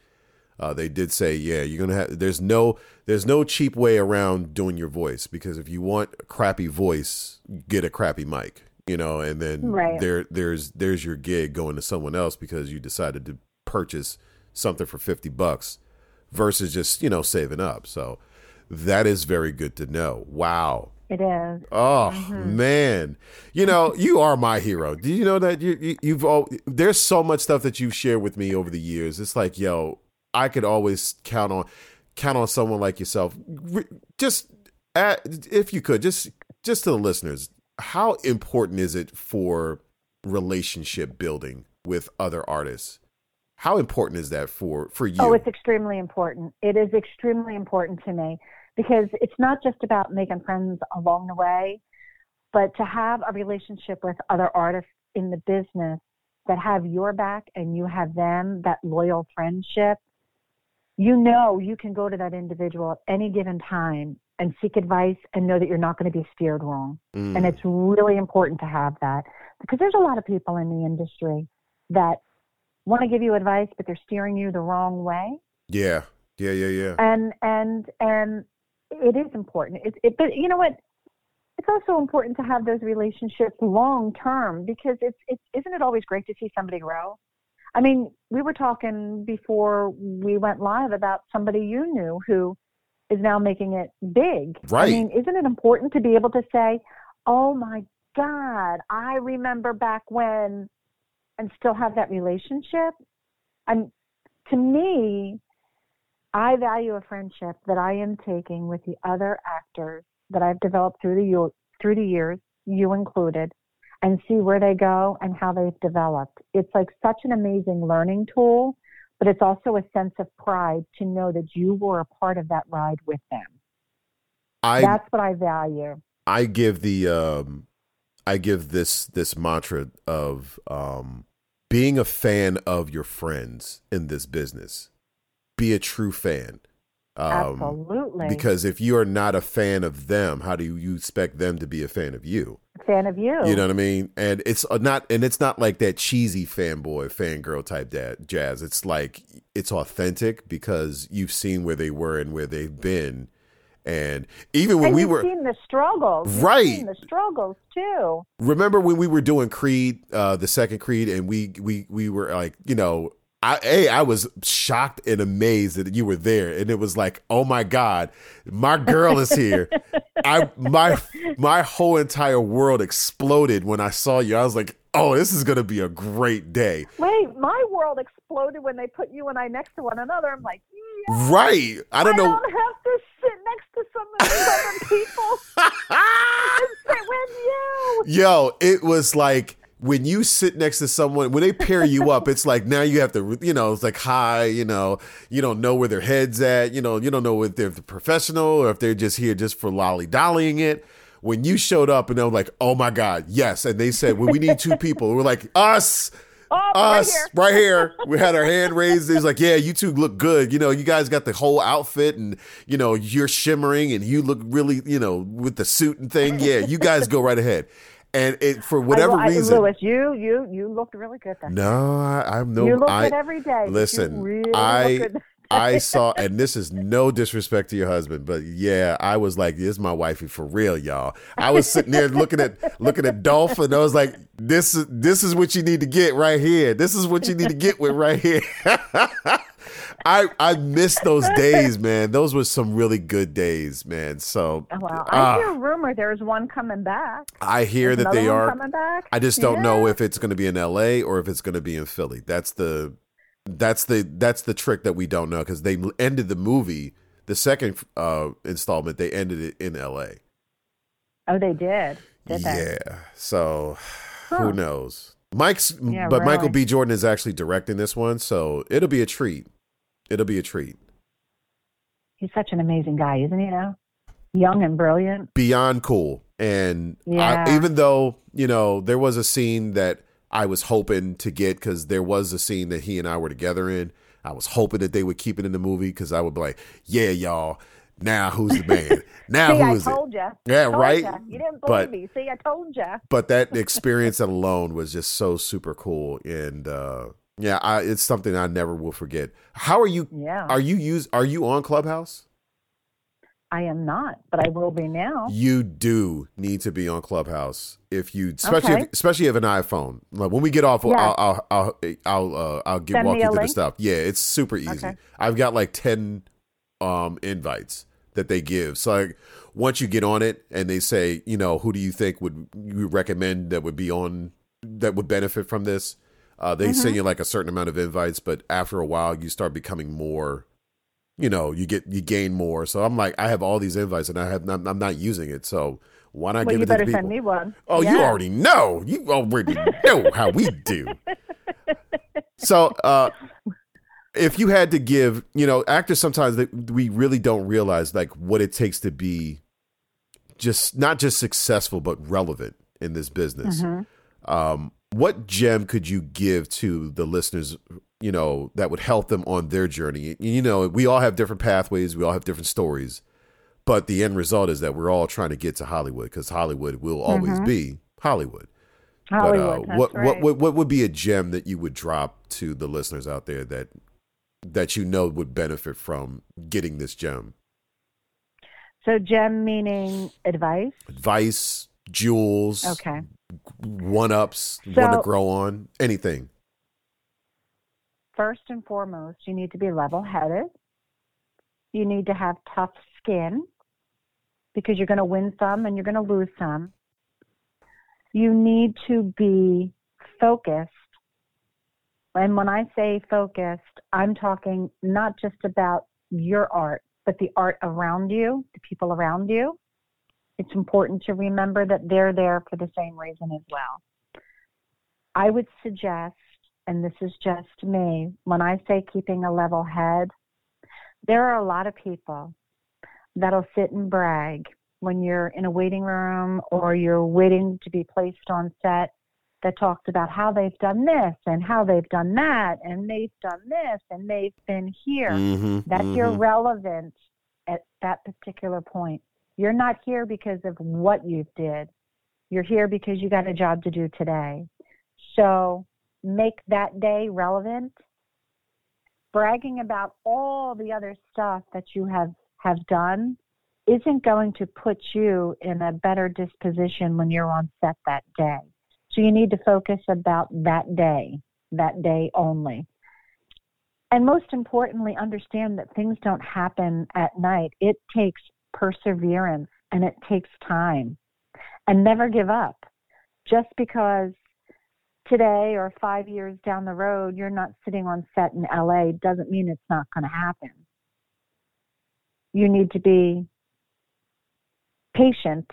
uh, they did say, yeah, you're gonna have. There's no, there's no cheap way around doing your voice because if you want a crappy voice, get a crappy mic, you know, and then Right. there, there's, there's your gig going to someone else because you decided to purchase something for fifty bucks versus just you know saving up. So that is very good to know. Wow. it is. Oh Mm-hmm. man, you know you are my hero. Do you know that you, you you've all there's so much stuff that you've shared with me over the years. It's like yo, I could always count on count on someone like yourself. Just at, if you could, just just to the listeners, how important is it for relationship building with other artists? How important is that for for you? Oh, it's extremely important. It is extremely important to me because it's not just about making friends along the way, but to have a relationship with other artists in the business that have your back and you have them, that loyal friendship. You know, you can go to that individual at any given time and seek advice and know that you're not going to be steered wrong. Mm. And it's really important to have that because there's a lot of people in the industry that want to give you advice, but they're steering you the wrong way. yeah, yeah, yeah, yeah. And and and it is important. It, it but you know what? It's also important to have those relationships long term because it's it's isn't it always great to see somebody grow? I mean, we were talking before we went live about somebody you knew who is now making it big. Right. I mean, isn't it important to be able to say, "Oh my God, I remember back when," and still have that relationship? And to me, I value a friendship that I am taking with the other actors that I've developed through the year, through the years, you included, and see where they go and how they've developed. It's like such an amazing learning tool, but it's also a sense of pride to know that you were a part of that ride with them. I That's what I value. I give the um I give this this mantra of um being a fan of your friends in this business. Be a true fan. Um Absolutely. because if you are not a fan of them, how do you expect them to be a fan of you? fan of you. You know what I mean? And it's not and it's not like that cheesy fanboy, fangirl type dad jazz. It's like it's authentic because you've seen where they were and where they've been. And even when and we were seen the struggles. You've Right. seen the struggles too. remember when we were doing Creed, uh, the second Creed, and we we we were like, you know, I a I was shocked and amazed that you were there, and it was like, oh my god, my girl is here. I my my whole entire world exploded when I saw you. I was like, oh, this is gonna be a great day, Wait, my world exploded when they put you and I next to one another. I'm like, yeah, right? I don't know. don't have to sit next to some of these other people. Sit with you. Yo, it was like when you sit next to someone, when they pair you up, it's like now you have to, you know, it's like hi, you know, you don't know where their head's at, you know, you don't know if they're professional or if they're just here just for lolly dollying it. When you showed up and they were like, oh my God, yes. And they said, well, we need two people. We're like, us, Oh, right us, here. right here. We had our hand raised. He's like, yeah, you two look good. You know, you guys got the whole outfit and, you know, you're shimmering and you look really, you know, with the suit and thing. Yeah, you guys go right ahead. And it for whatever I, I, reason. Lewis, you you you looked really good. That no, I, I'm no. you look I good every day. listen, really I- I saw, and this is no disrespect to your husband, but yeah, I was like, "This is my wifey for real, y'all." I was sitting there looking at looking at Dolph, and I was like, "This is this is what you need to get right here. This is what you need to get with right here." I I miss those days, man. Those were some really good days, man. So Well, ah, I hear rumor there's one coming back. I hear There's that they are. coming back. I just don't know if it's going to be in L.A. or if it's going to be in Philly. That's the that's the that's the trick that we don't know because they ended the movie, the second uh, installment. They ended it in L.A. Oh, they did. Did they? yeah, so Huh. who knows? Mike's, Yeah, but Michael. B. Jordan is actually directing this one, so it'll be a treat. It'll be a treat. He's such an amazing guy, isn't he? Now, young and brilliant. beyond cool. And Yeah. I, even though, you know, there was a scene that I was hoping to get because there was a scene that he and I were together in. I was hoping that they would keep it in the movie because I would be like, yeah, y'all, now who's the man? Now See, who is it? told you. Yeah, right? You didn't believe But- me. See, I told you. But that experience alone was just so super cool. And uh, yeah, I, it's something I never will forget. How are you? Yeah. Are you use? Are you on Clubhouse? I am not, but I will be now. You do need to be on Clubhouse if you, especially Okay. if, especially if you have an iPhone. Like when we get off, Yeah. I'll I'll I'll I'll, uh, I'll get Send walk you through the stuff. Yeah, it's super easy. Okay. I've got like ten um invites that they give. So like once you get on it and they say, you know, who do you think would you recommend that would be on that would benefit from this? Uh, they Mm-hmm. send you like a certain amount of invites, but after a while, you start becoming more you know, you get you gain more. So I'm like, I have all these invites and I have I'm, I'm not using it. So why not well, give you it to the better people? send me one. Oh, you already know. You already know how we do. So, uh, if you had to give, you know, actors sometimes they, we really don't realize like what it takes to be just not just successful but relevant in this business. Mm-hmm. Um, what gem could you give to the listeners, you know, that would help them on their journey? You know, we all have different pathways, we all have different stories, but the end result is that we're all trying to get to Hollywood because Hollywood will always be Hollywood. Mm-hmm. Hollywood. but uh, what, right. what what what would be a gem that you would drop to the listeners out there that that you know would benefit from getting this gem? So, gem meaning advice. Advice, jewels, Okay. One ups, So- one to grow on, anything. First and foremost, you need to be level headed. You need to have tough skin because you're going to win some and you're going to lose some. You need to be focused. And when I say focused, I'm talking not just about your art, but the art around you, the people around you. It's important to remember that they're there for the same reason as well. I would suggest and this is just me, when I say keeping a level head, there are a lot of people that'll sit and brag when you're in a waiting room or you're waiting to be placed on set that talks about how they've done this and how they've done that and they've done this and they've been here. Mm-hmm, That's irrelevant at that particular point. You're not here because of what you did. You're here because you got a job to do today. So make that day relevant. Bragging about all the other stuff that you have, have done isn't going to put you in a better disposition when you're on set that day. So you need to focus about that day, that day only. And most importantly, understand that things don't happen at night. It takes perseverance and it takes time. And never give up. Just because today or five years down the road you're not sitting on set in LA doesn't mean it's not going to happen. You need to be patient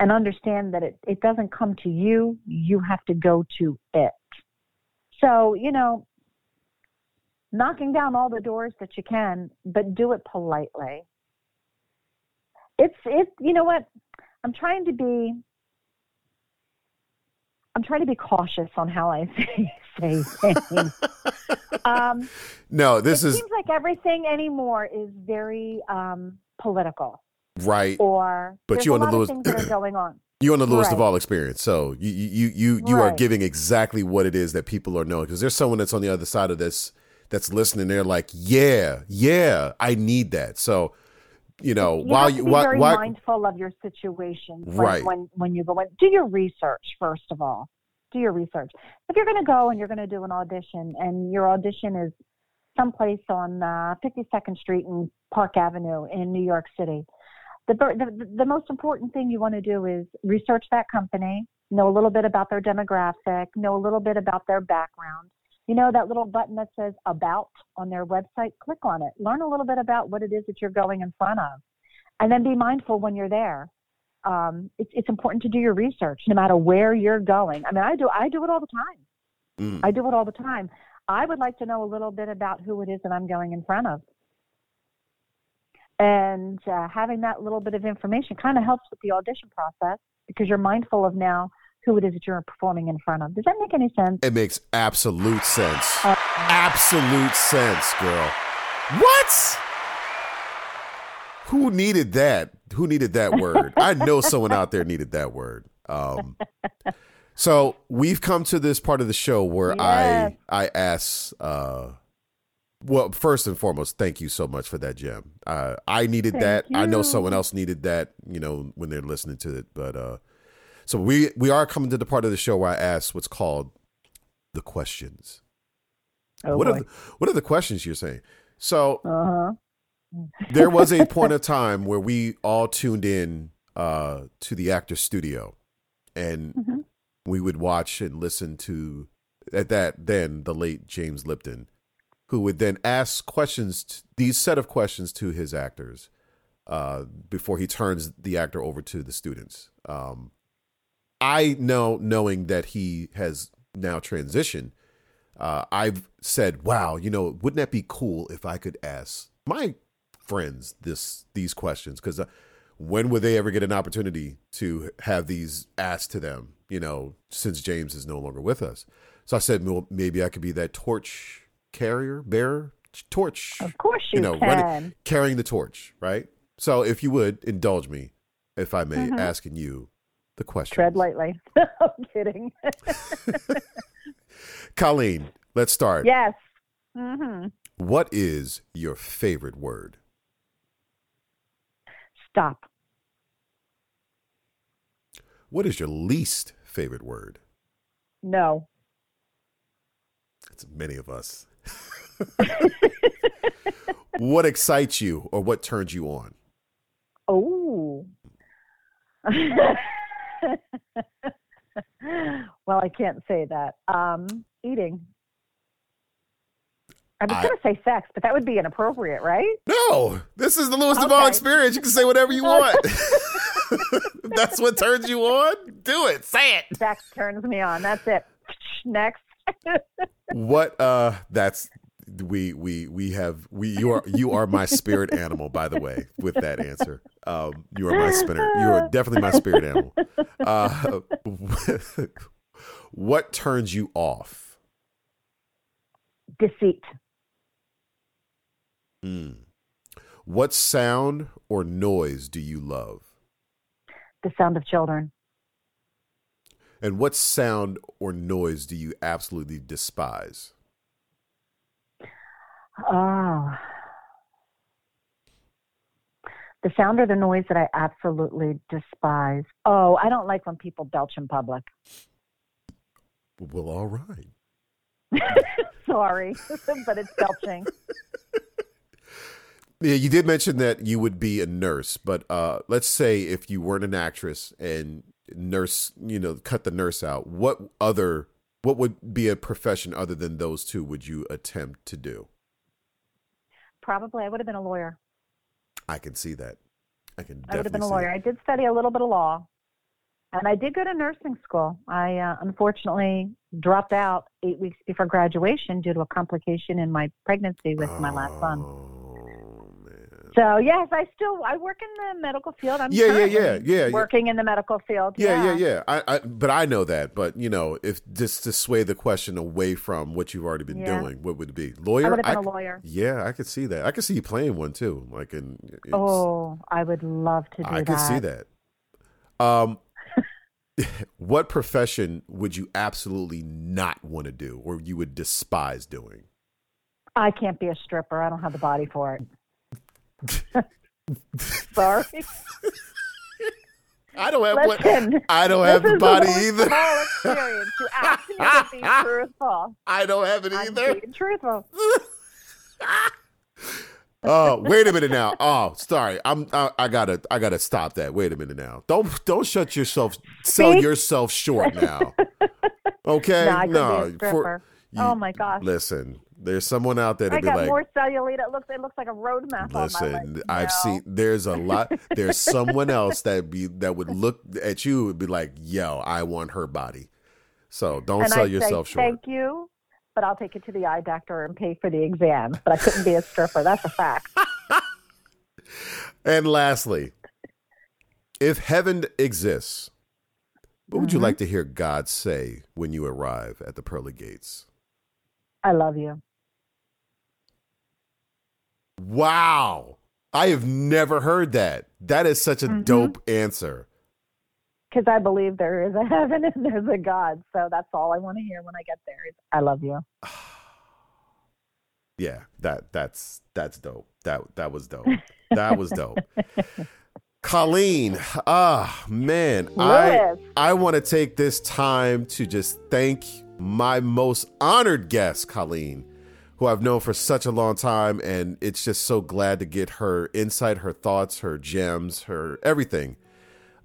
and understand that it, it doesn't come to you, you have to go to it. So, you know, knocking down all the doors that you can, but do it politely. It's it you know what? I'm trying to be I'm trying to be cautious on how I say, say things. um, No, this it is seems like everything anymore is very um, political right. or But you on the lot Lewis- things that are going on. You're on the Lewis Right. Duvall experience, so you you you you are Right. giving exactly what it is that people are knowing. Because there's someone that's on the other side of this that's listening. They're like, yeah, yeah, I need that. So, you know, you while you be while, very while mindful of your situation when, Right. when when you go in. Do your research first of all. Do your research. If you're going to go and you're going to do an audition, and your audition is someplace on uh, 52nd Street and Park Avenue in New York City, the, the the most important thing you want to do is research that company, know a little bit about their demographic, know a little bit about their background. You know that little button that says about on their website? Click on it. Learn a little bit about what it is that you're going in front of. And then be mindful when you're there. Um, it's, it's important to do your research no matter where you're going. I mean, I do, I do it all the time. Mm. I do it all the time. I would like to know a little bit about who it is that I'm going in front of. And uh, having that little bit of information kind of helps with the audition process because you're mindful of now who it is that you're performing in front of. Does that make any sense? it makes absolute sense. Uh, Absolute sense, girl. What? Who needed that? Who needed that word? I know someone out there needed that word. Um, so we've come to this part of the show where Yes. I I ask. Uh, well, first and foremost, thank you so much for that, gem. Uh, I needed Thank that. I know someone else needed that. You know, when they're listening to it, but uh, so we we are coming to the part of the show where I ask what's called the questions. oh what boy. are the, what are the questions you're saying? So uh-huh. there was a point of time where we all tuned in uh, to the actor studio, and Mhm. we would watch and listen to at that then the late James Lipton, who would then ask questions, these set of questions to his actors uh, before he turns the actor over to the students. Um, I know, knowing that he has now transitioned, uh, I've said, "Wow, you know, wouldn't that be cool if I could ask my friends this these questions? Because uh, when would they ever get an opportunity to have these asked to them? You know, since James is no longer with us." So I said, well, maybe I could be that torch carrier, bearer, torch, Of course you, you know, running- carrying the torch, right? So if you would indulge me, if I may, Mhm. asking you the question. Tread lightly. I'm kidding. Colleen, let's start. yes. hmm What is your favorite word? Stop. What is your least favorite word? No. It's many of us. what excites you or what turns you on? Oh. well, I can't say that. Um, eating. I was I- to say sex, but that would be inappropriate, right? No, this is the Duvall Okay. experience. You can say whatever you want. That's what turns you on. Do it. Say it. Sex turns me on. That's it. Next. What? Uh, that's we we we have we you are you are my spirit animal. By the way, with that answer, um, you are my spinner. You are definitely my spirit animal. Uh, what turns you off? Deceit. Mm. What sound or noise do you love? The sound of children. And what sound or noise do you absolutely despise? Oh. The sound or the noise that I absolutely despise. Oh, I don't like when people belch in public. Well, all right. Sorry, but it's belching. Yeah, you did mention that you would be a nurse, but uh, let's say if you weren't an actress and nurse, you know, cut the nurse out, what other, what would be a profession other than those two would you attempt to do? Probably I would have been a lawyer. I can see that. I can I would have been a lawyer. that. I did study a little bit of law, and I did go to nursing school. I uh, unfortunately dropped out eight weeks before graduation due to a complication in my pregnancy with my last son. So yes, I still I work in the medical field. I'm Yeah, yeah, yeah, yeah, yeah. working in the medical field. Yeah, yeah, yeah. I, I, but I know that. But you know, if just to sway the question away from what you've already been Yeah. doing, what would it be? I Lawyer? would have been I- a lawyer. Yeah, I could see that. I could see you playing one too. Like in, Oh, I would love to do I that. could see that. Um, what profession would you absolutely not want to do or you would despise doing? I can't be a stripper. I don't have the body for it. Sorry. I don't have Listen, what, I don't have the body either. Experience. You asked me to be truthful. I don't have it I'm either. being truthful. Oh, wait a minute now. Oh, sorry. I'm I, I gotta I gotta stop that. Wait a minute now. Don't don't shut yourself sell yourself short now. Okay? no, I no. be a stripper. Oh you- oh my gosh. Listen, there's someone out there I that be got like, more cellulite. It looks it looks like a road map on my Listen, leg. I've seen. There's a lot. There's someone else that be that would look at you and be like, "Yo, I want her body." So don't and sell I'd yourself say, short. Thank you, but I'll take it to the eye doctor and pay for the exam. But I couldn't be a stripper. That's a fact. And lastly, if heaven exists, what would you Mhm. like to hear God say when you arrive at the pearly gates? I love you. Wow, I have never heard that. That is such a Mhm. dope answer. Because I believe there is a heaven and there's a God. So that's all I want to hear when I get there is I love you. Yeah, that that's that's dope. That that was dope. That was dope. Colleen, ah man, I I want to take this time to just thank my most honored guest, Colleen, who I've known for such a long time, and it's just so glad to get her insight, her thoughts, her gems, her everything.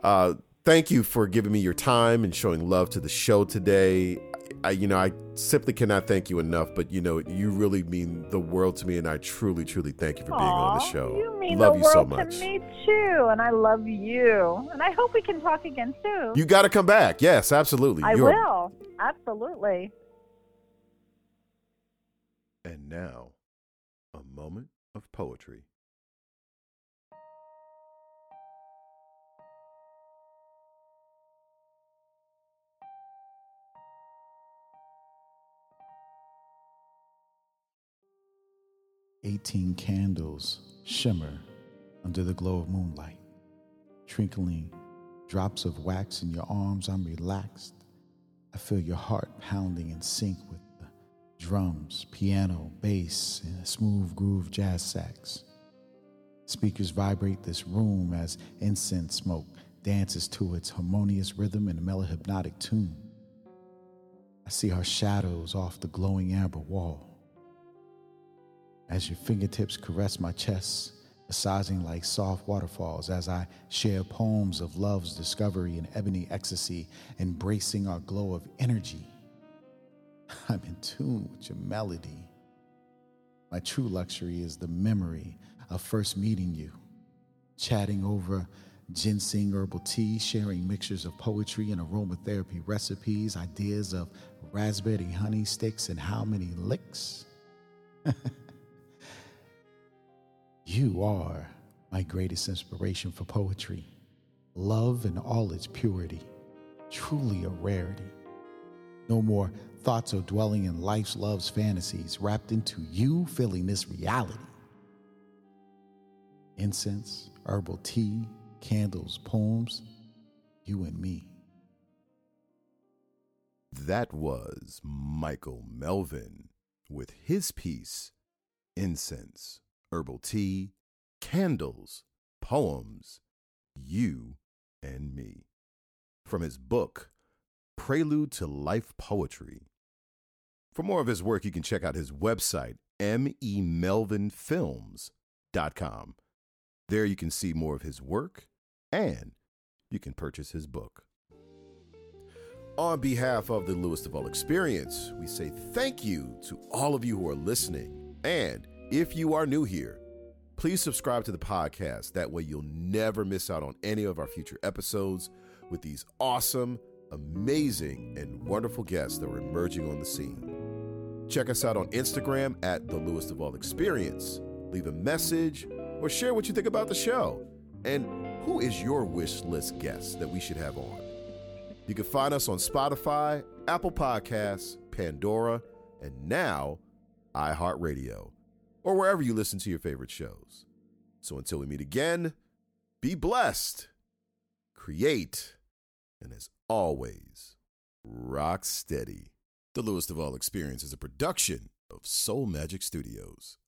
Uh, thank you for giving me your time and showing love to the show today. I, you know, I simply cannot thank you enough, but you know, you really mean the world to me, and I truly, truly thank you for being on the show. You mean love the you world so much. to me too, and I love you. And I hope we can talk again soon. You got to come back. Yes, absolutely. I You're- will. Absolutely. And now, a moment of poetry. Eighteen candles shimmer under the glow of moonlight. Trinkling drops of wax in your arms, I'm relaxed. I feel your heart pounding in sync with drums, piano, bass, and a smooth groove jazz sax. Speakers vibrate this room as incense smoke dances to its harmonious rhythm and melohypnotic tune. I see our shadows off the glowing amber wall as your fingertips caress my chest, massaging like soft waterfalls as I share poems of love's discovery and ebony ecstasy, embracing our glow of energy. I'm in tune with your melody. My true luxury is the memory of first meeting you, chatting over ginseng herbal tea, sharing mixtures of poetry and aromatherapy recipes, ideas of raspberry honey sticks, and how many licks. You are my greatest inspiration for poetry. Love in all its purity, truly a rarity. No more thoughts of dwelling in life's love's fantasies, wrapped into you feeling this reality. Incense, herbal tea, candles, poems, you and me. That was Michael Melvin with his piece, Incense, Herbal Tea, Candles, Poems, You and Me, from his book, Prelude to Life Poetry. For more of his work, you can check out his website, memelvinfilms.com. There you can see more of his work and you can purchase his book. On behalf of the Lewis Duval Experience, we say thank you to all of you who are listening. And if you are new here, please subscribe to the podcast. That way, you'll never miss out on any of our future episodes with these awesome, amazing, and wonderful guests that are emerging on the scene. Check us out on Instagram at the Lewis Duval Experience. Leave a message or share what you think about the show. And who is your wish list guest that we should have on? You can find us on Spotify, Apple Podcasts, Pandora, and now iHeartRadio, or wherever you listen to your favorite shows. So until we meet again, be blessed, create, and as always rock steady. The Lewis Duval Experience is a production of Soul Magik Studios.